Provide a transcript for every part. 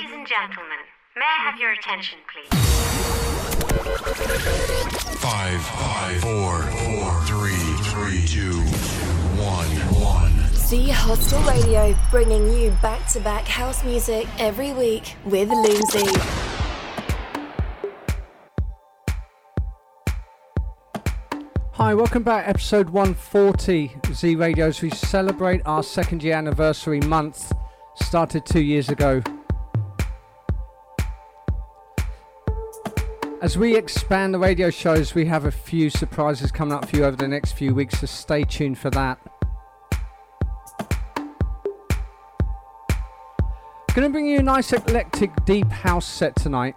Ladies and gentlemen, may I have your attention, please? Five, five, four, four, three, three, two, one, one. Z Hostel Radio, bringing you back to back house music every week with Loomsy. Hi, welcome back. Episode 140 Z Radios. We celebrate our second year anniversary month. Started two years ago. As we expand the radio shows, we have a few surprises coming up for you over the next few weeks, so stay tuned for that. Going to bring you a nice eclectic deep house set tonight.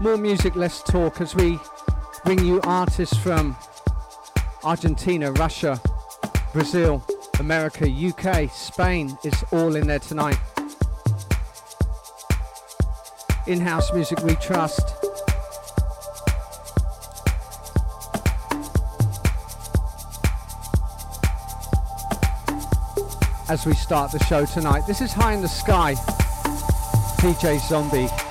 More music, less talk as we bring you artists from Argentina, Russia, Brazil, America, UK, Spain. It's all in there tonight. In house music we trust. As we start the show tonight, this is High in the Sky, DJ Zombie.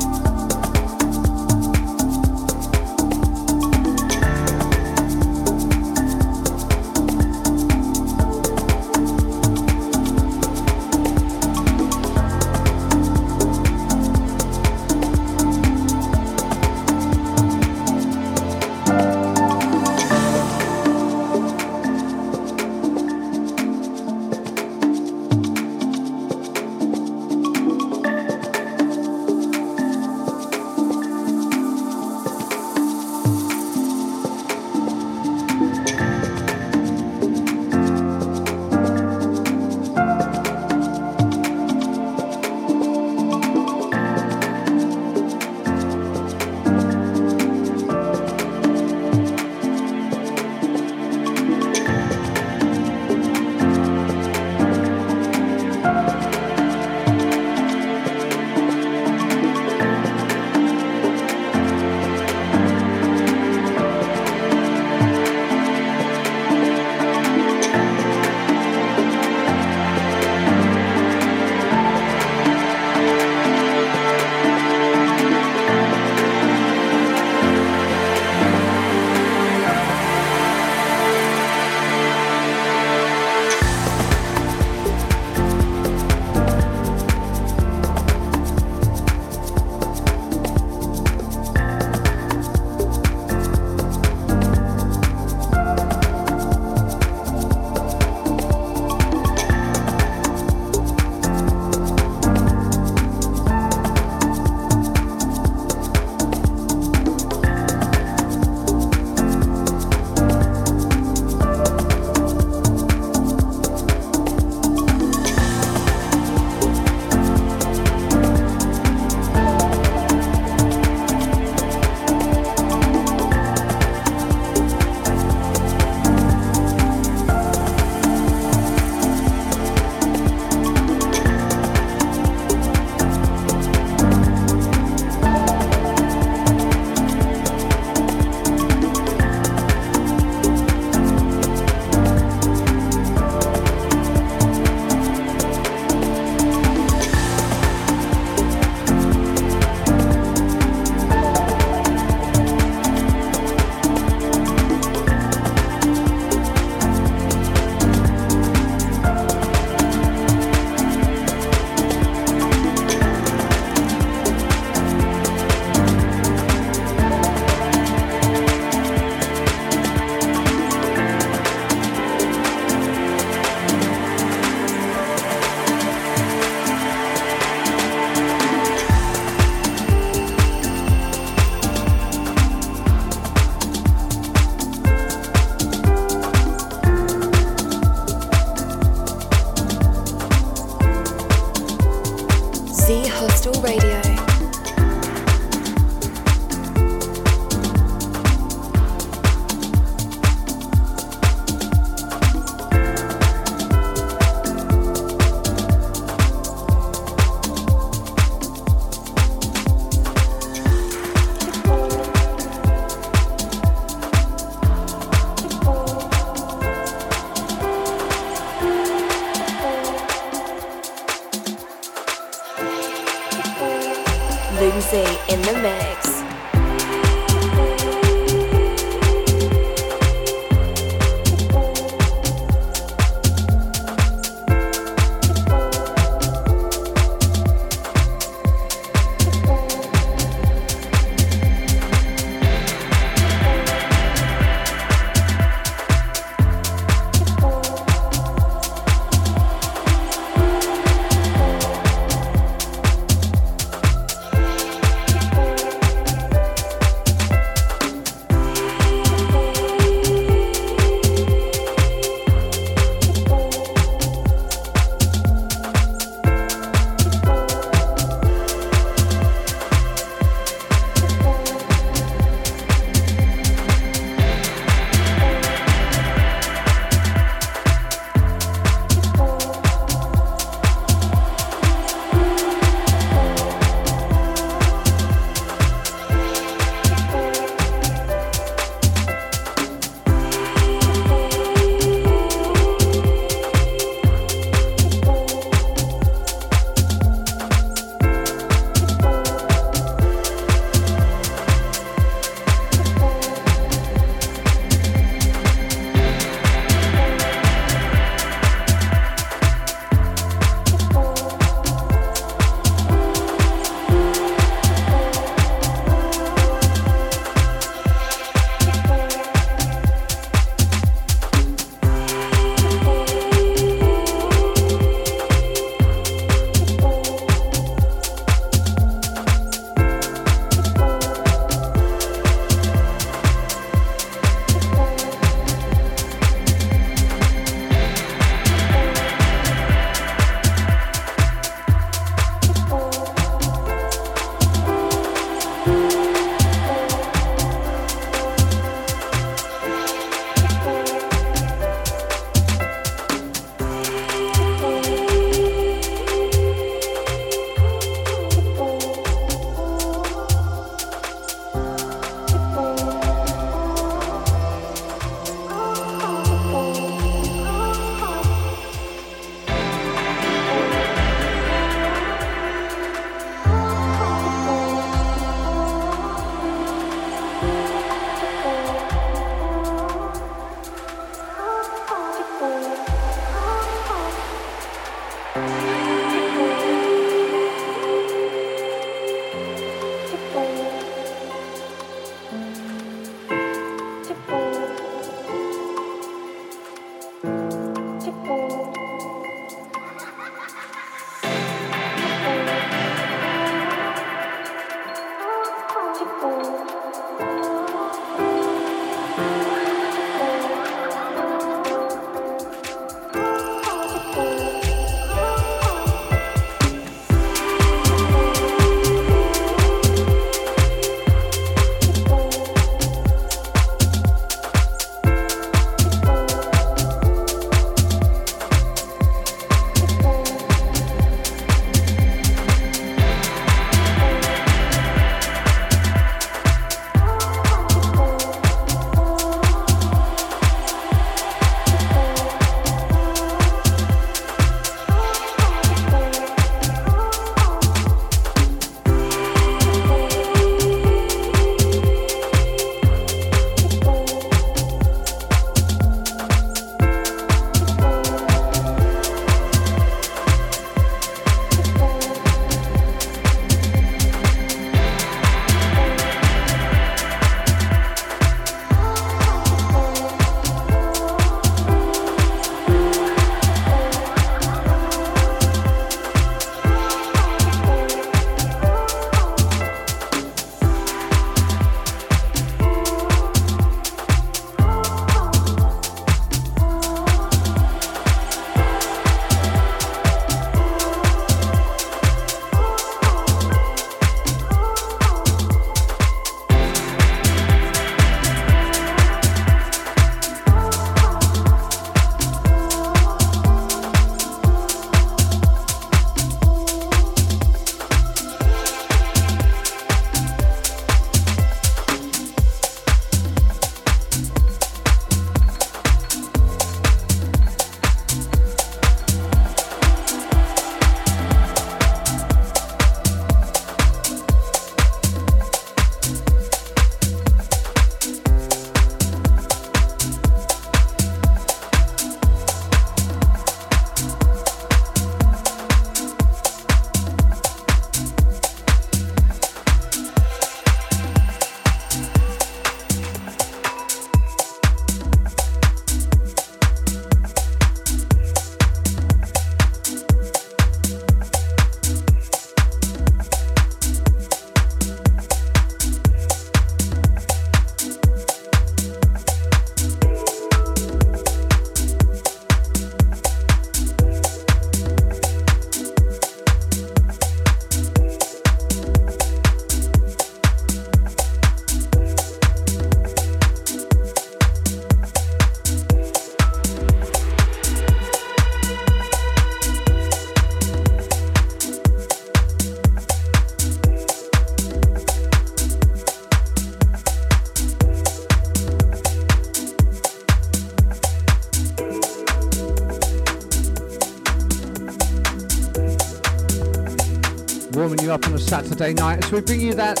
Saturday night as we bring you that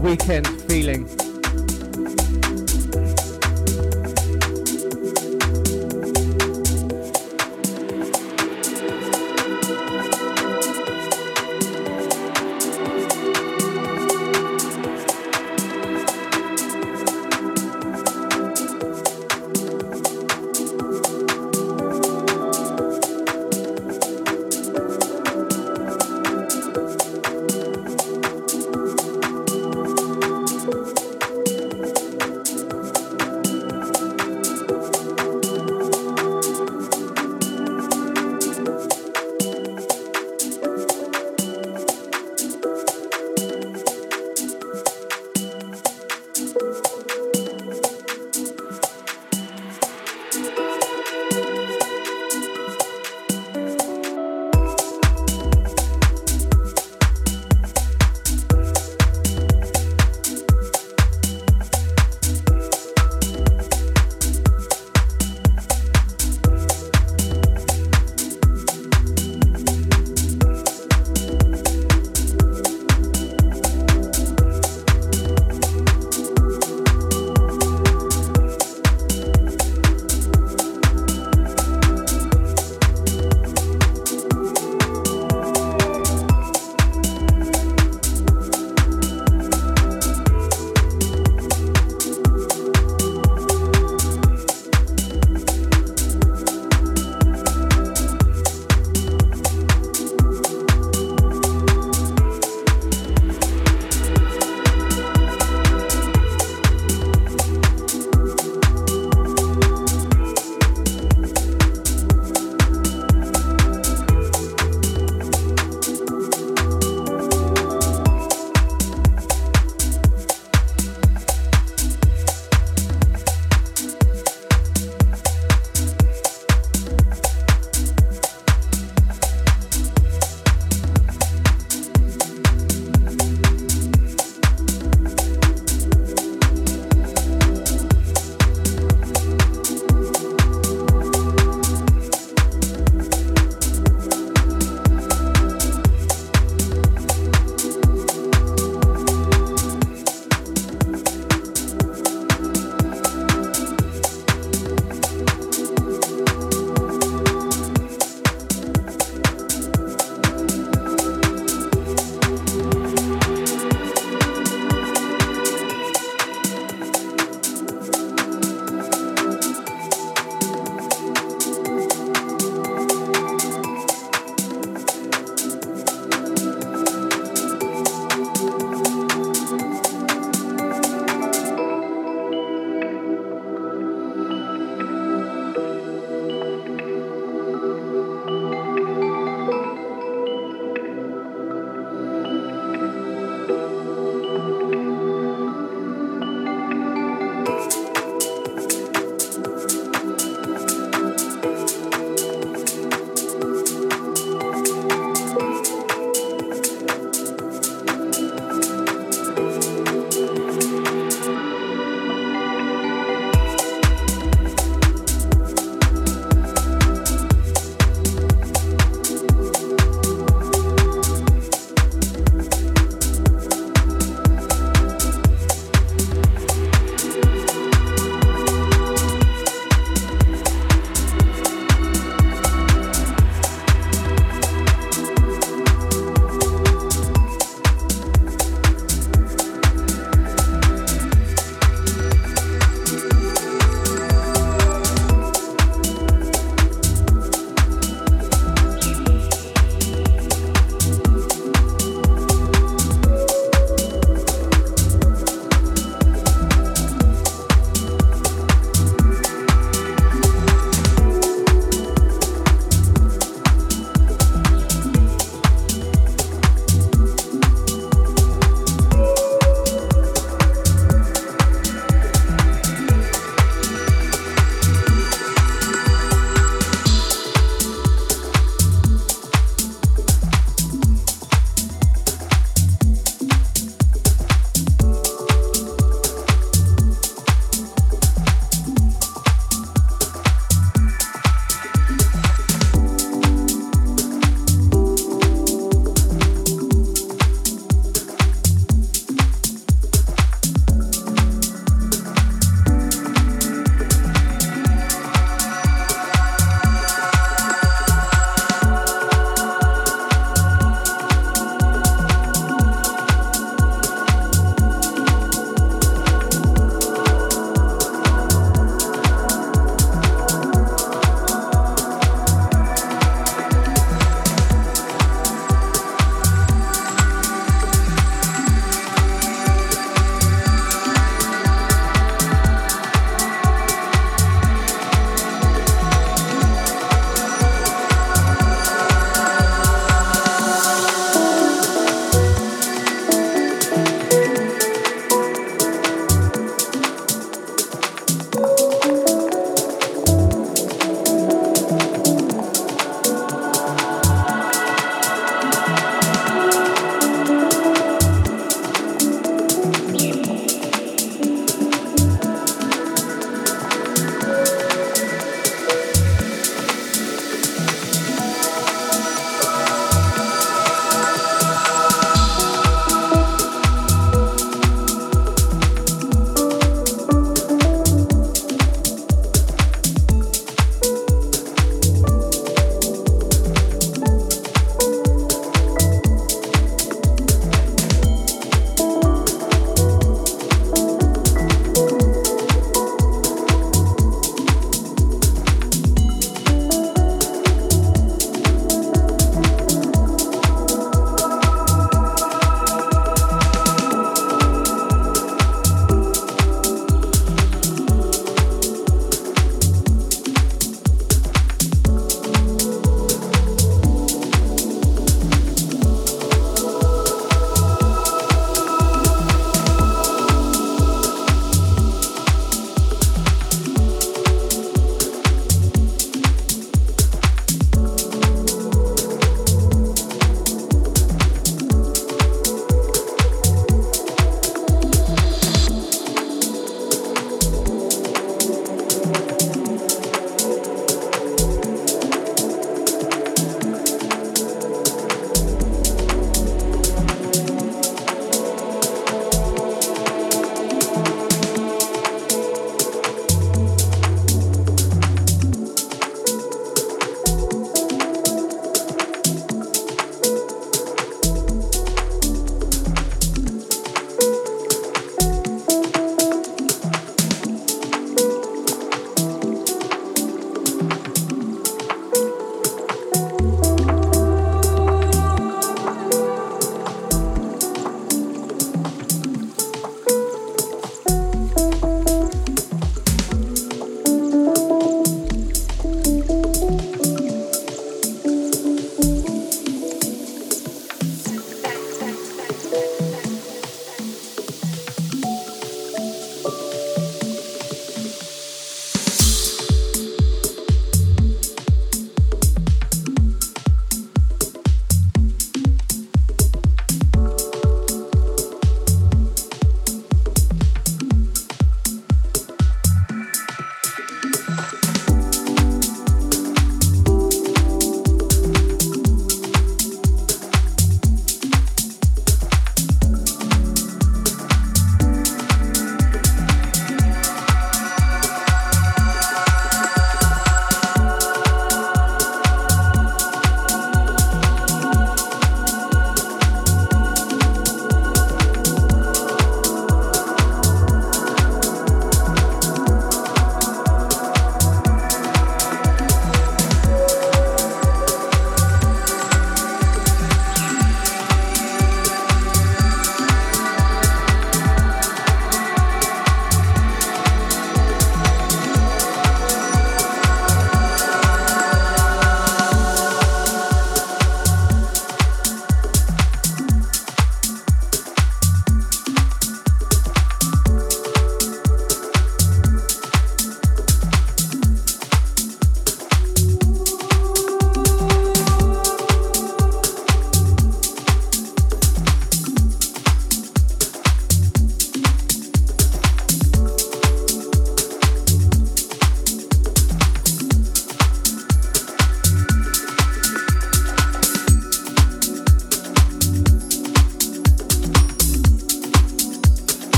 weekend feeling.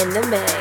In the mix.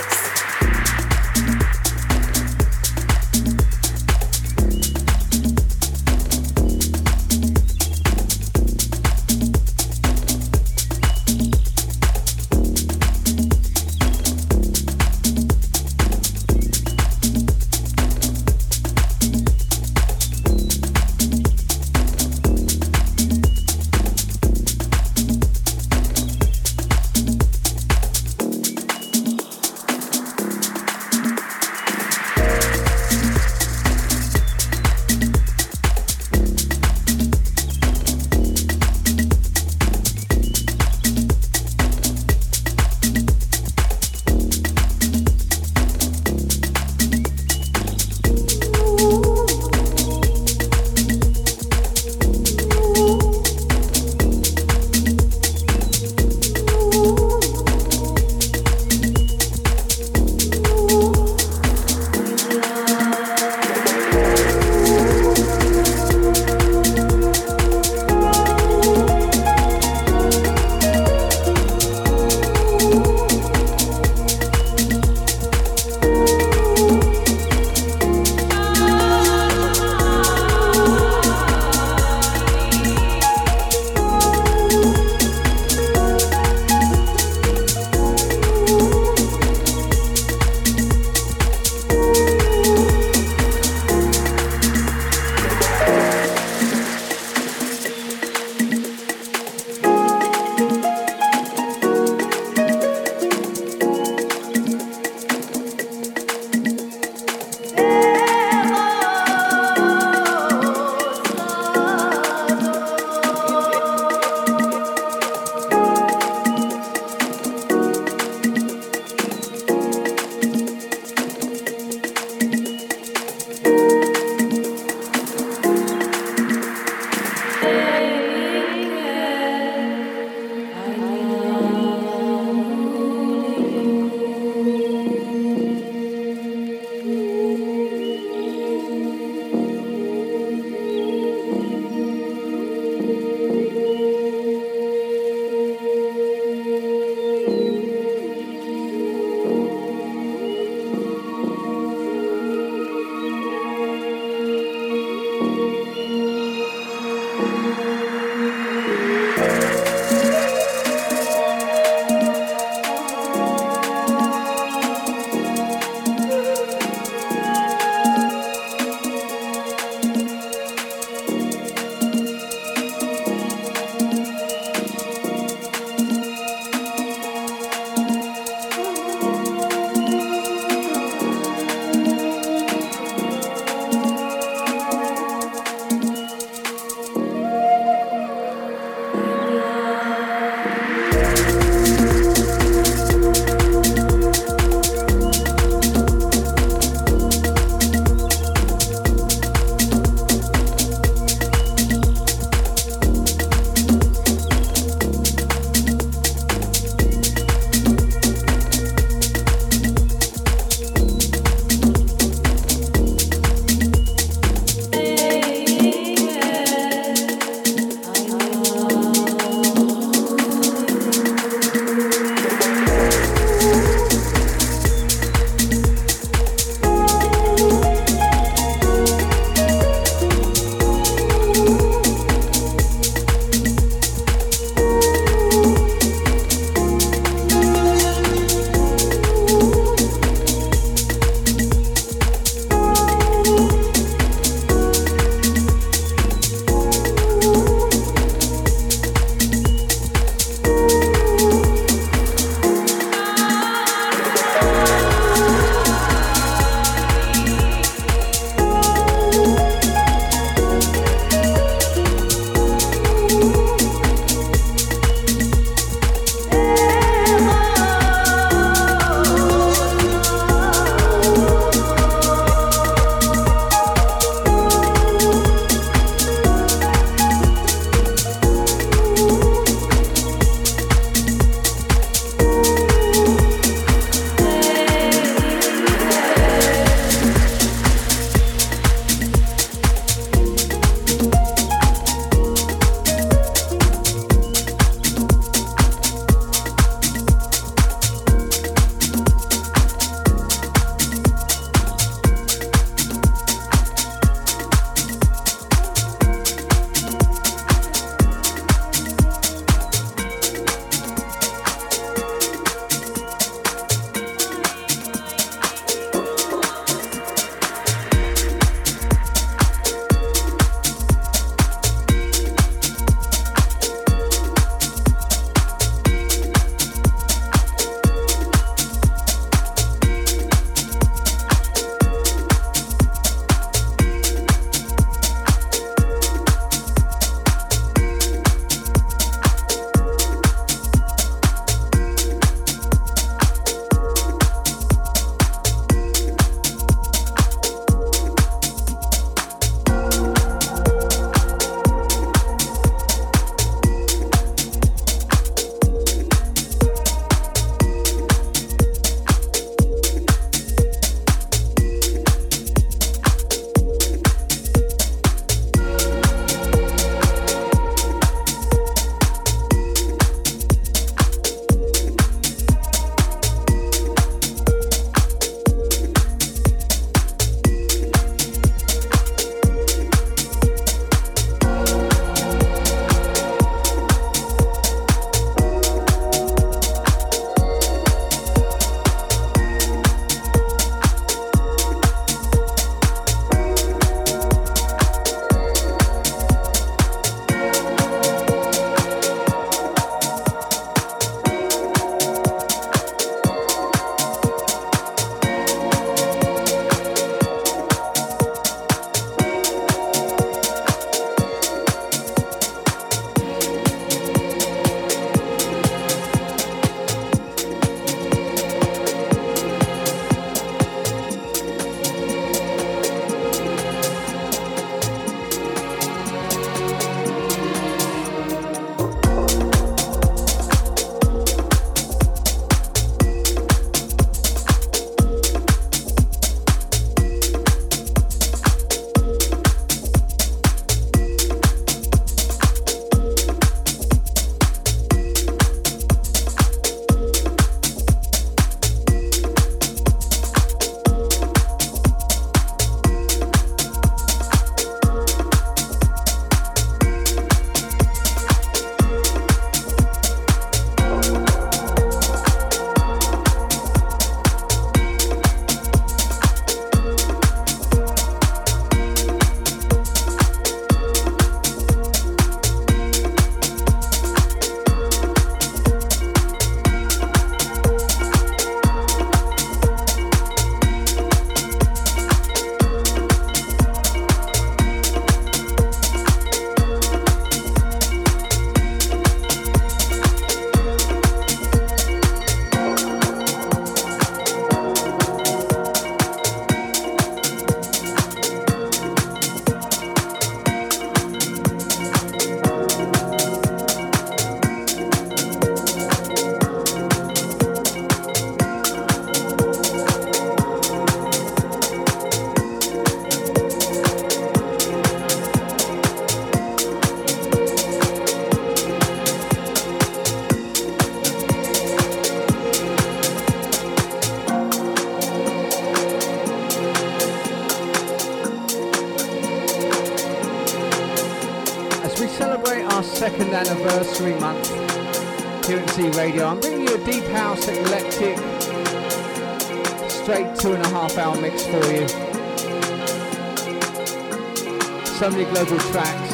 Many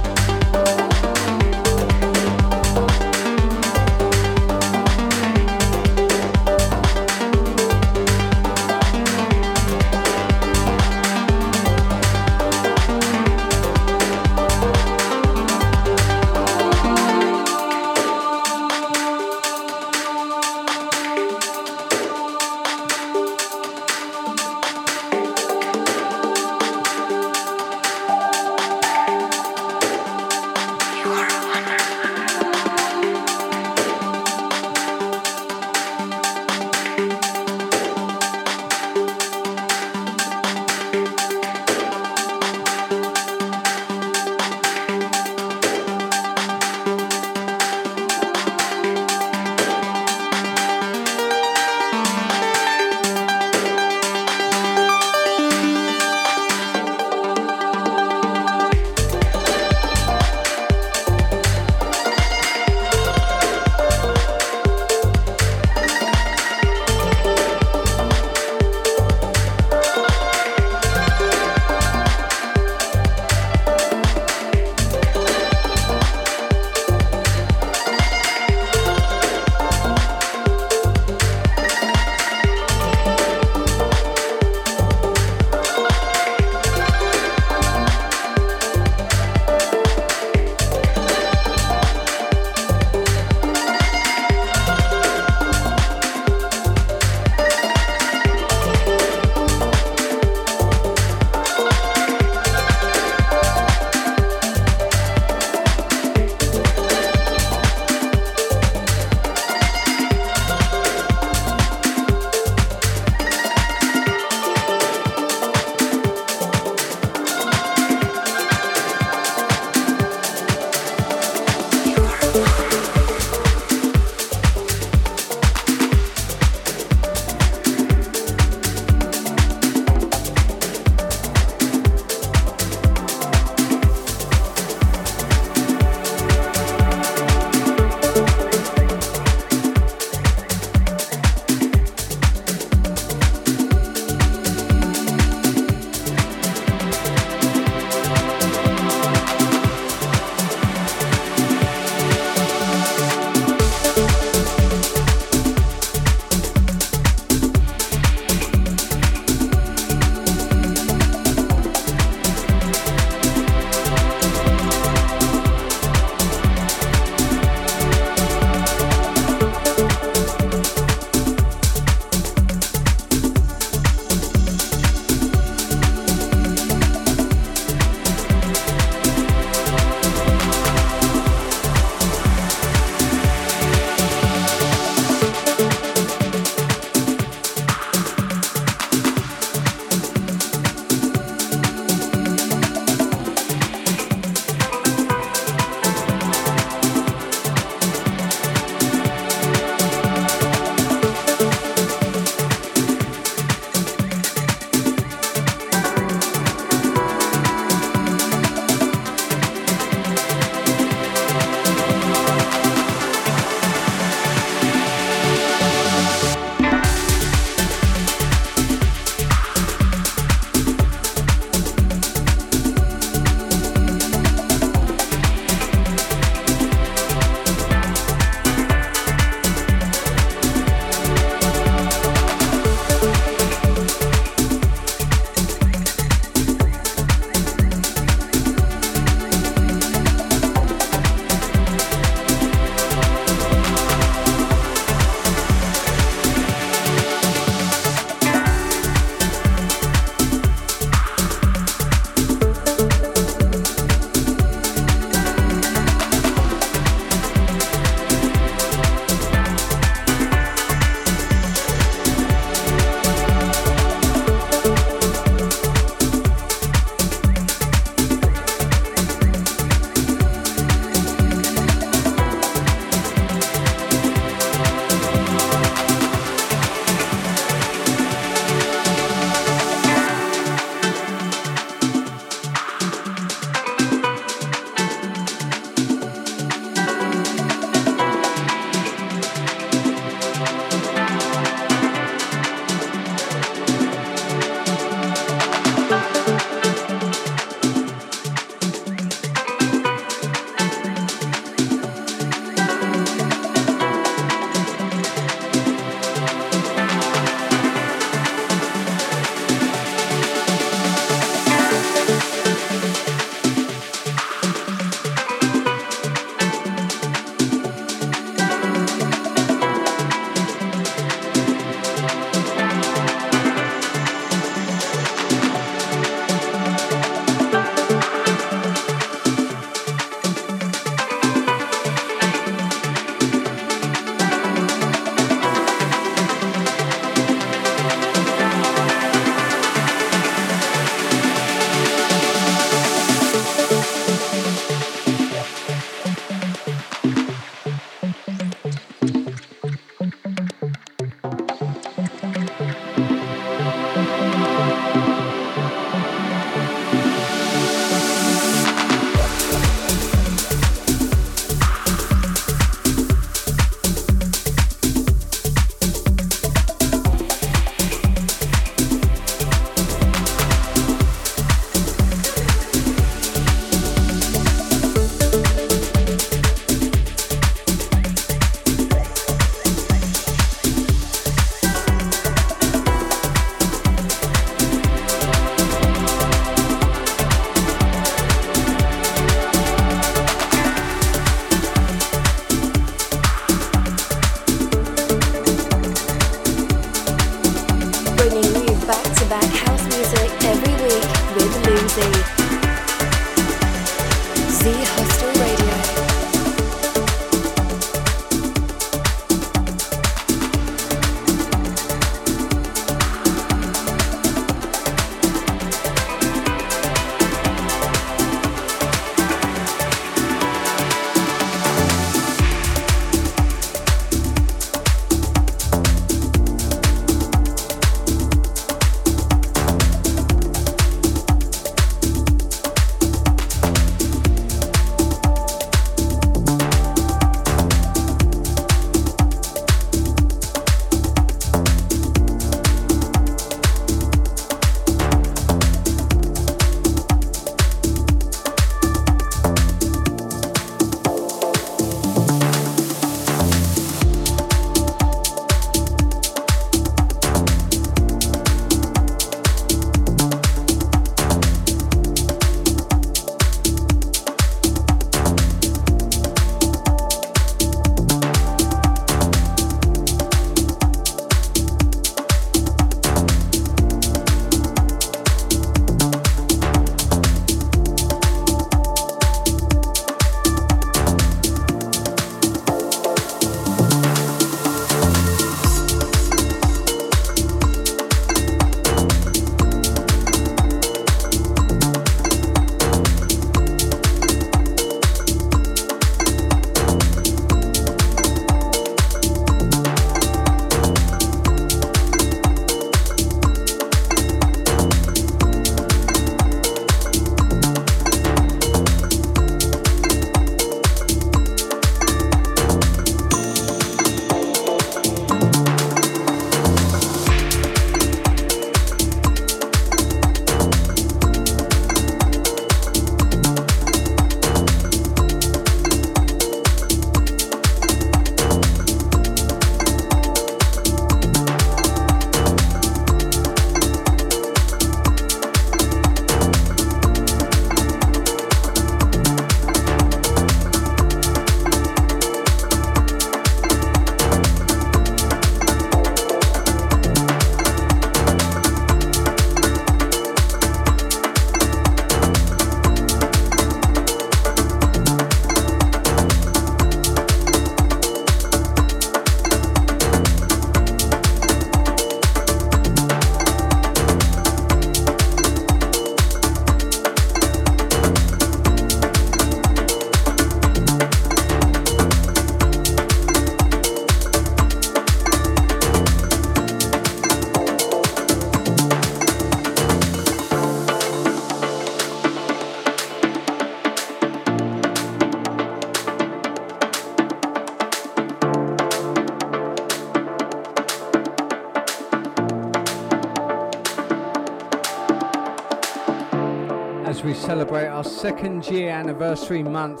celebrate our second year anniversary month.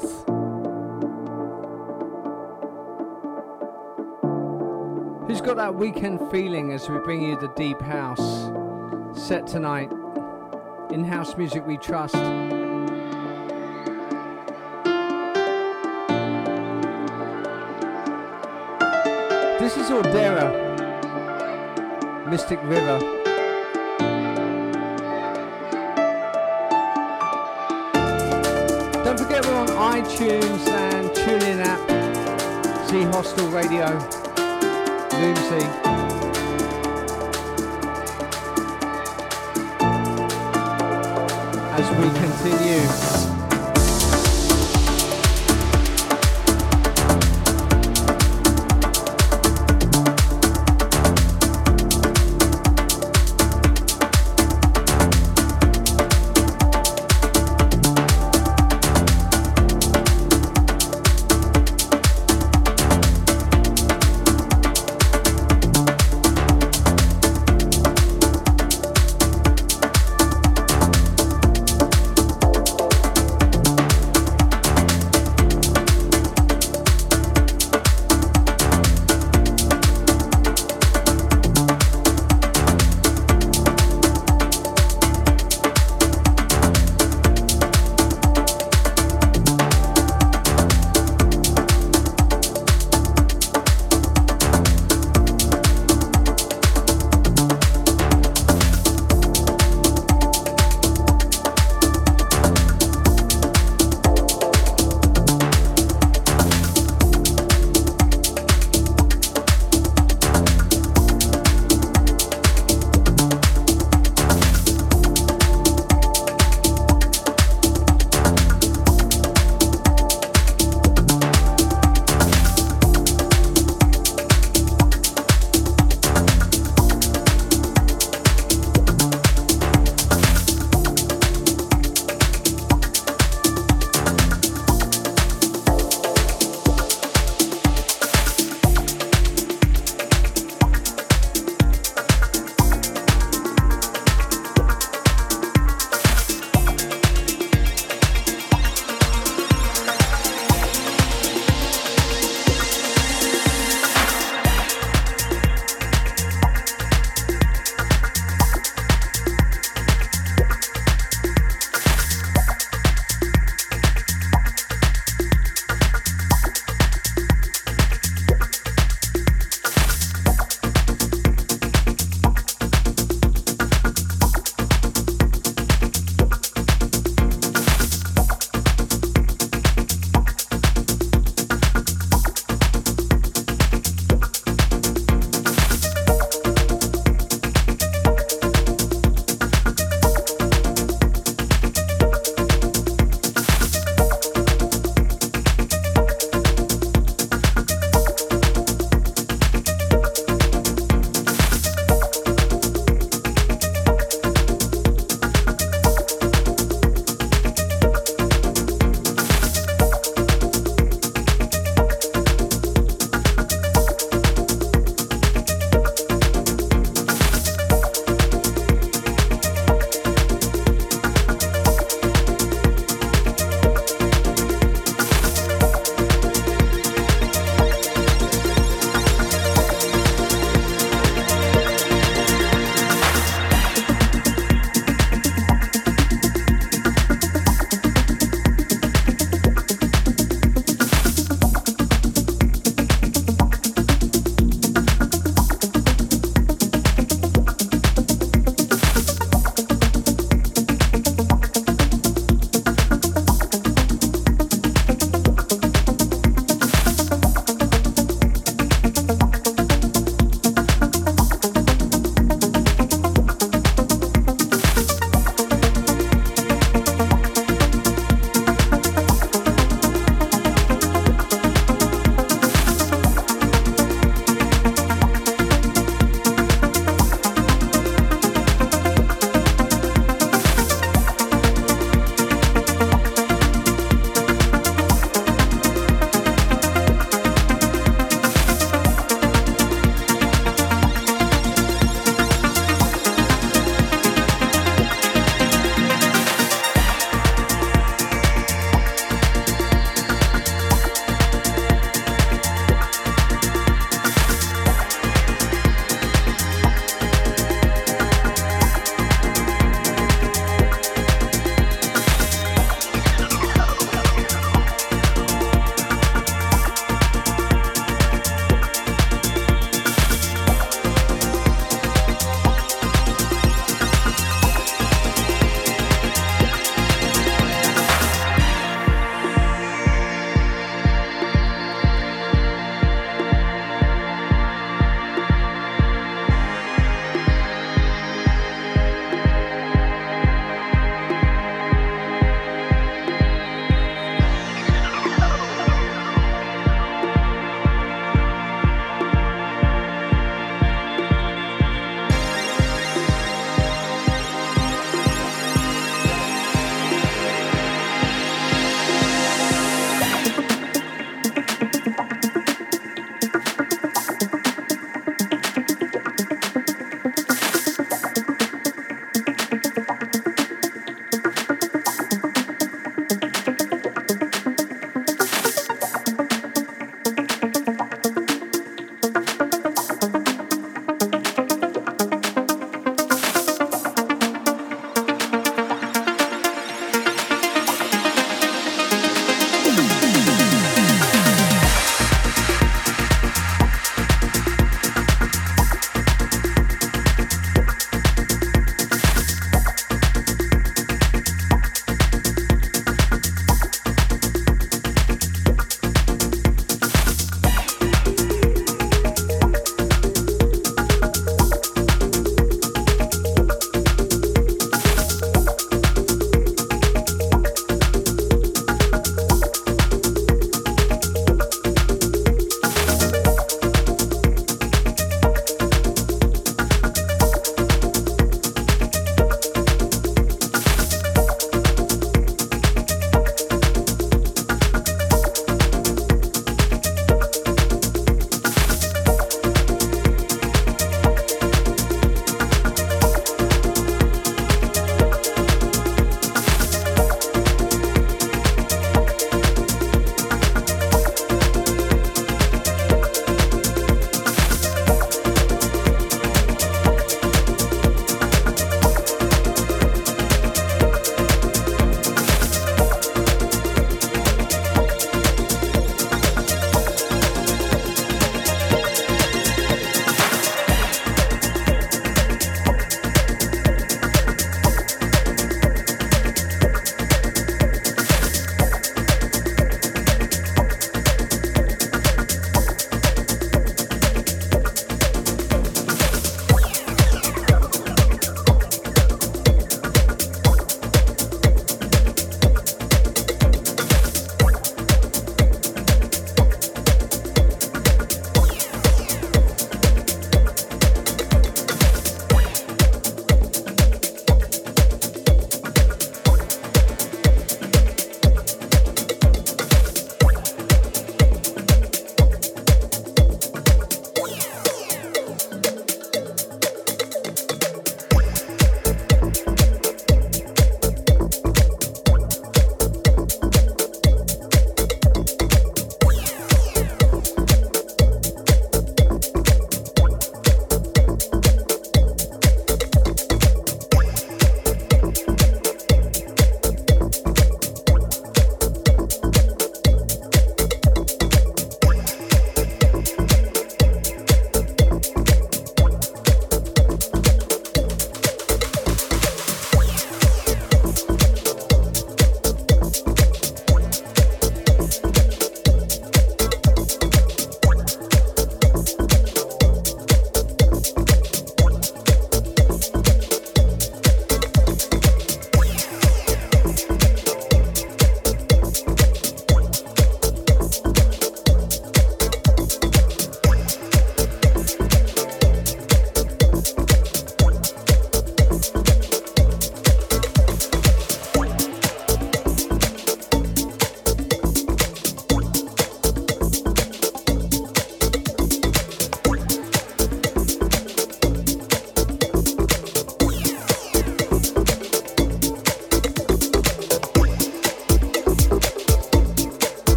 Who's got that weekend feeling as we bring you the deep house set tonight? In house music we trust. This is Ordera, Mystic River. iTunes and TuneIn app, Z Hostel Radio, Loomsy. As we continue.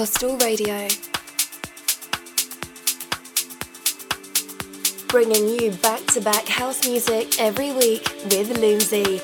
Hostel Radio. Bringing you back to back house music every week with Loomsy.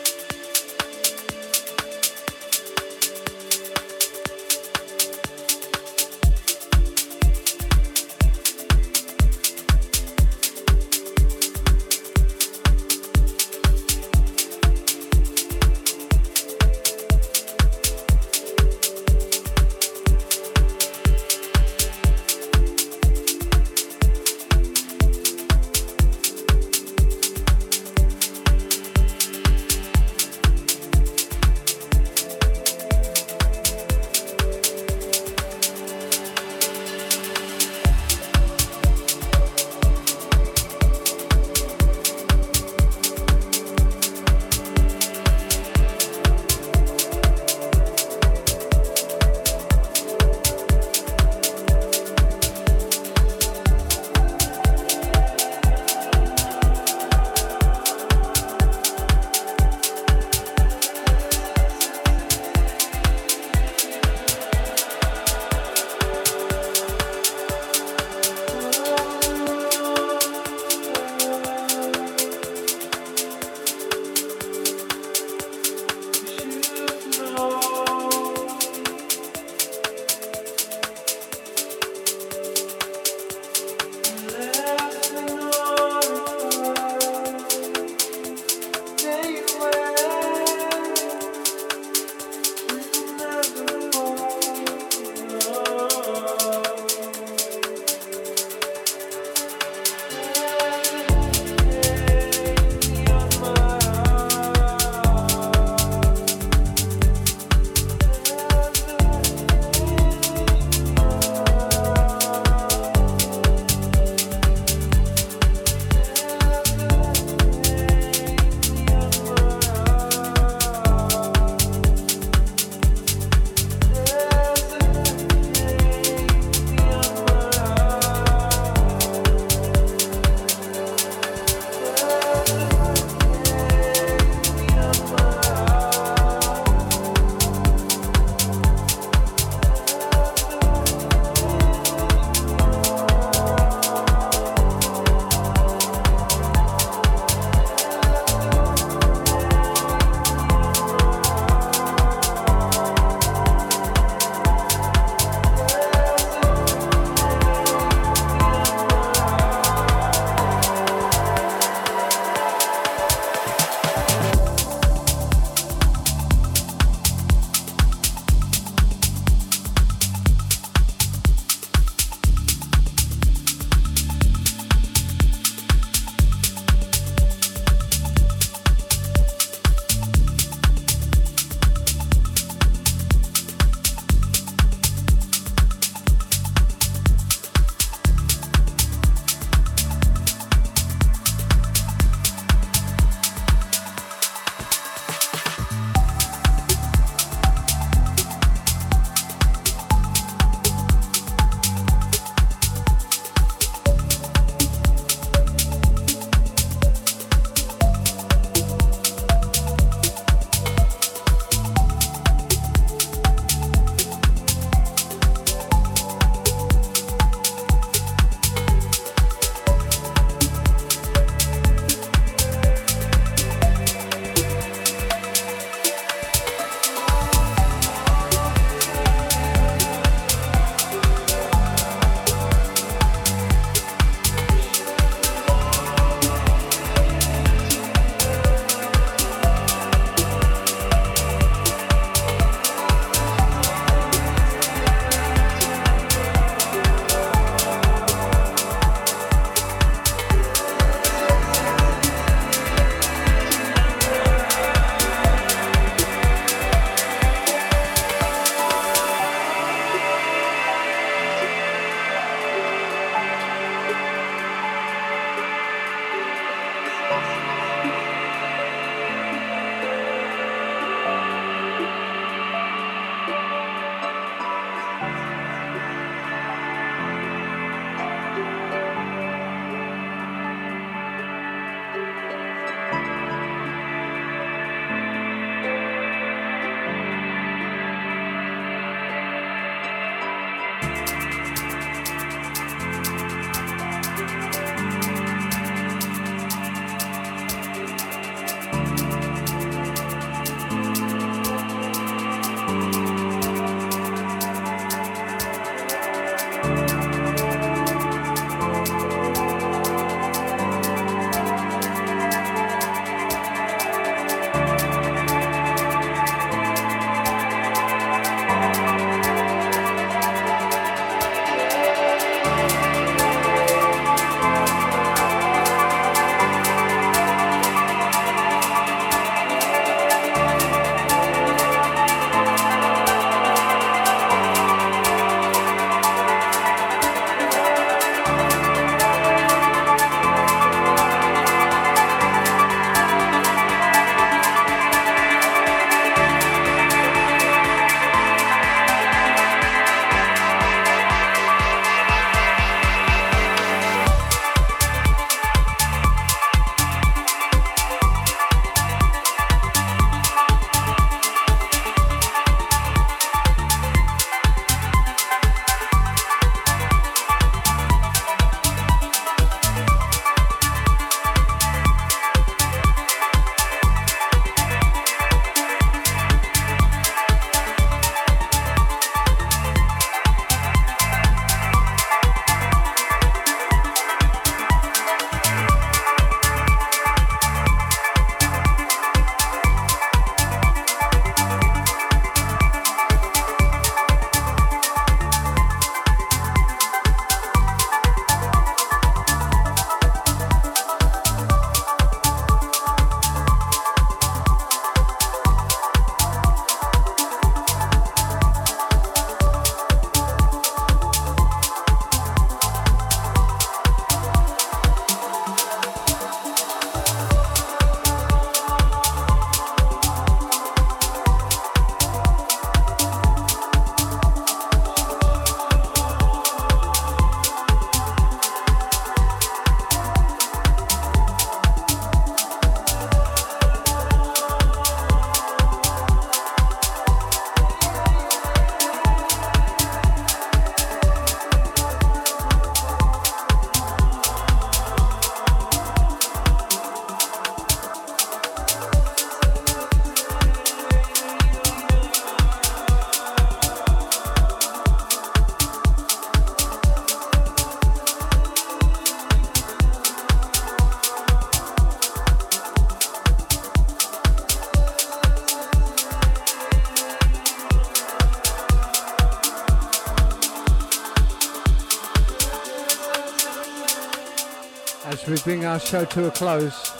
Bring our show to a close.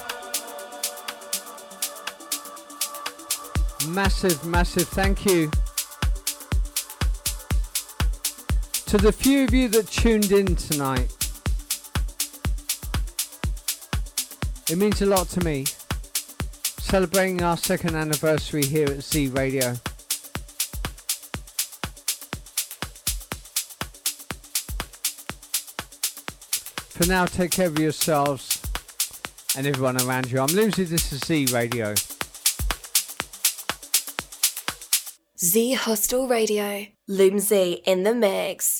Massive, massive thank you to the few of you that tuned in tonight. It means a lot to me. Celebrating our second anniversary here at Z Radio. For now, take care of yourselves and everyone around you. I'm Lucy, this is Z Radio. Z Hostel Radio. Loom Z in the mix.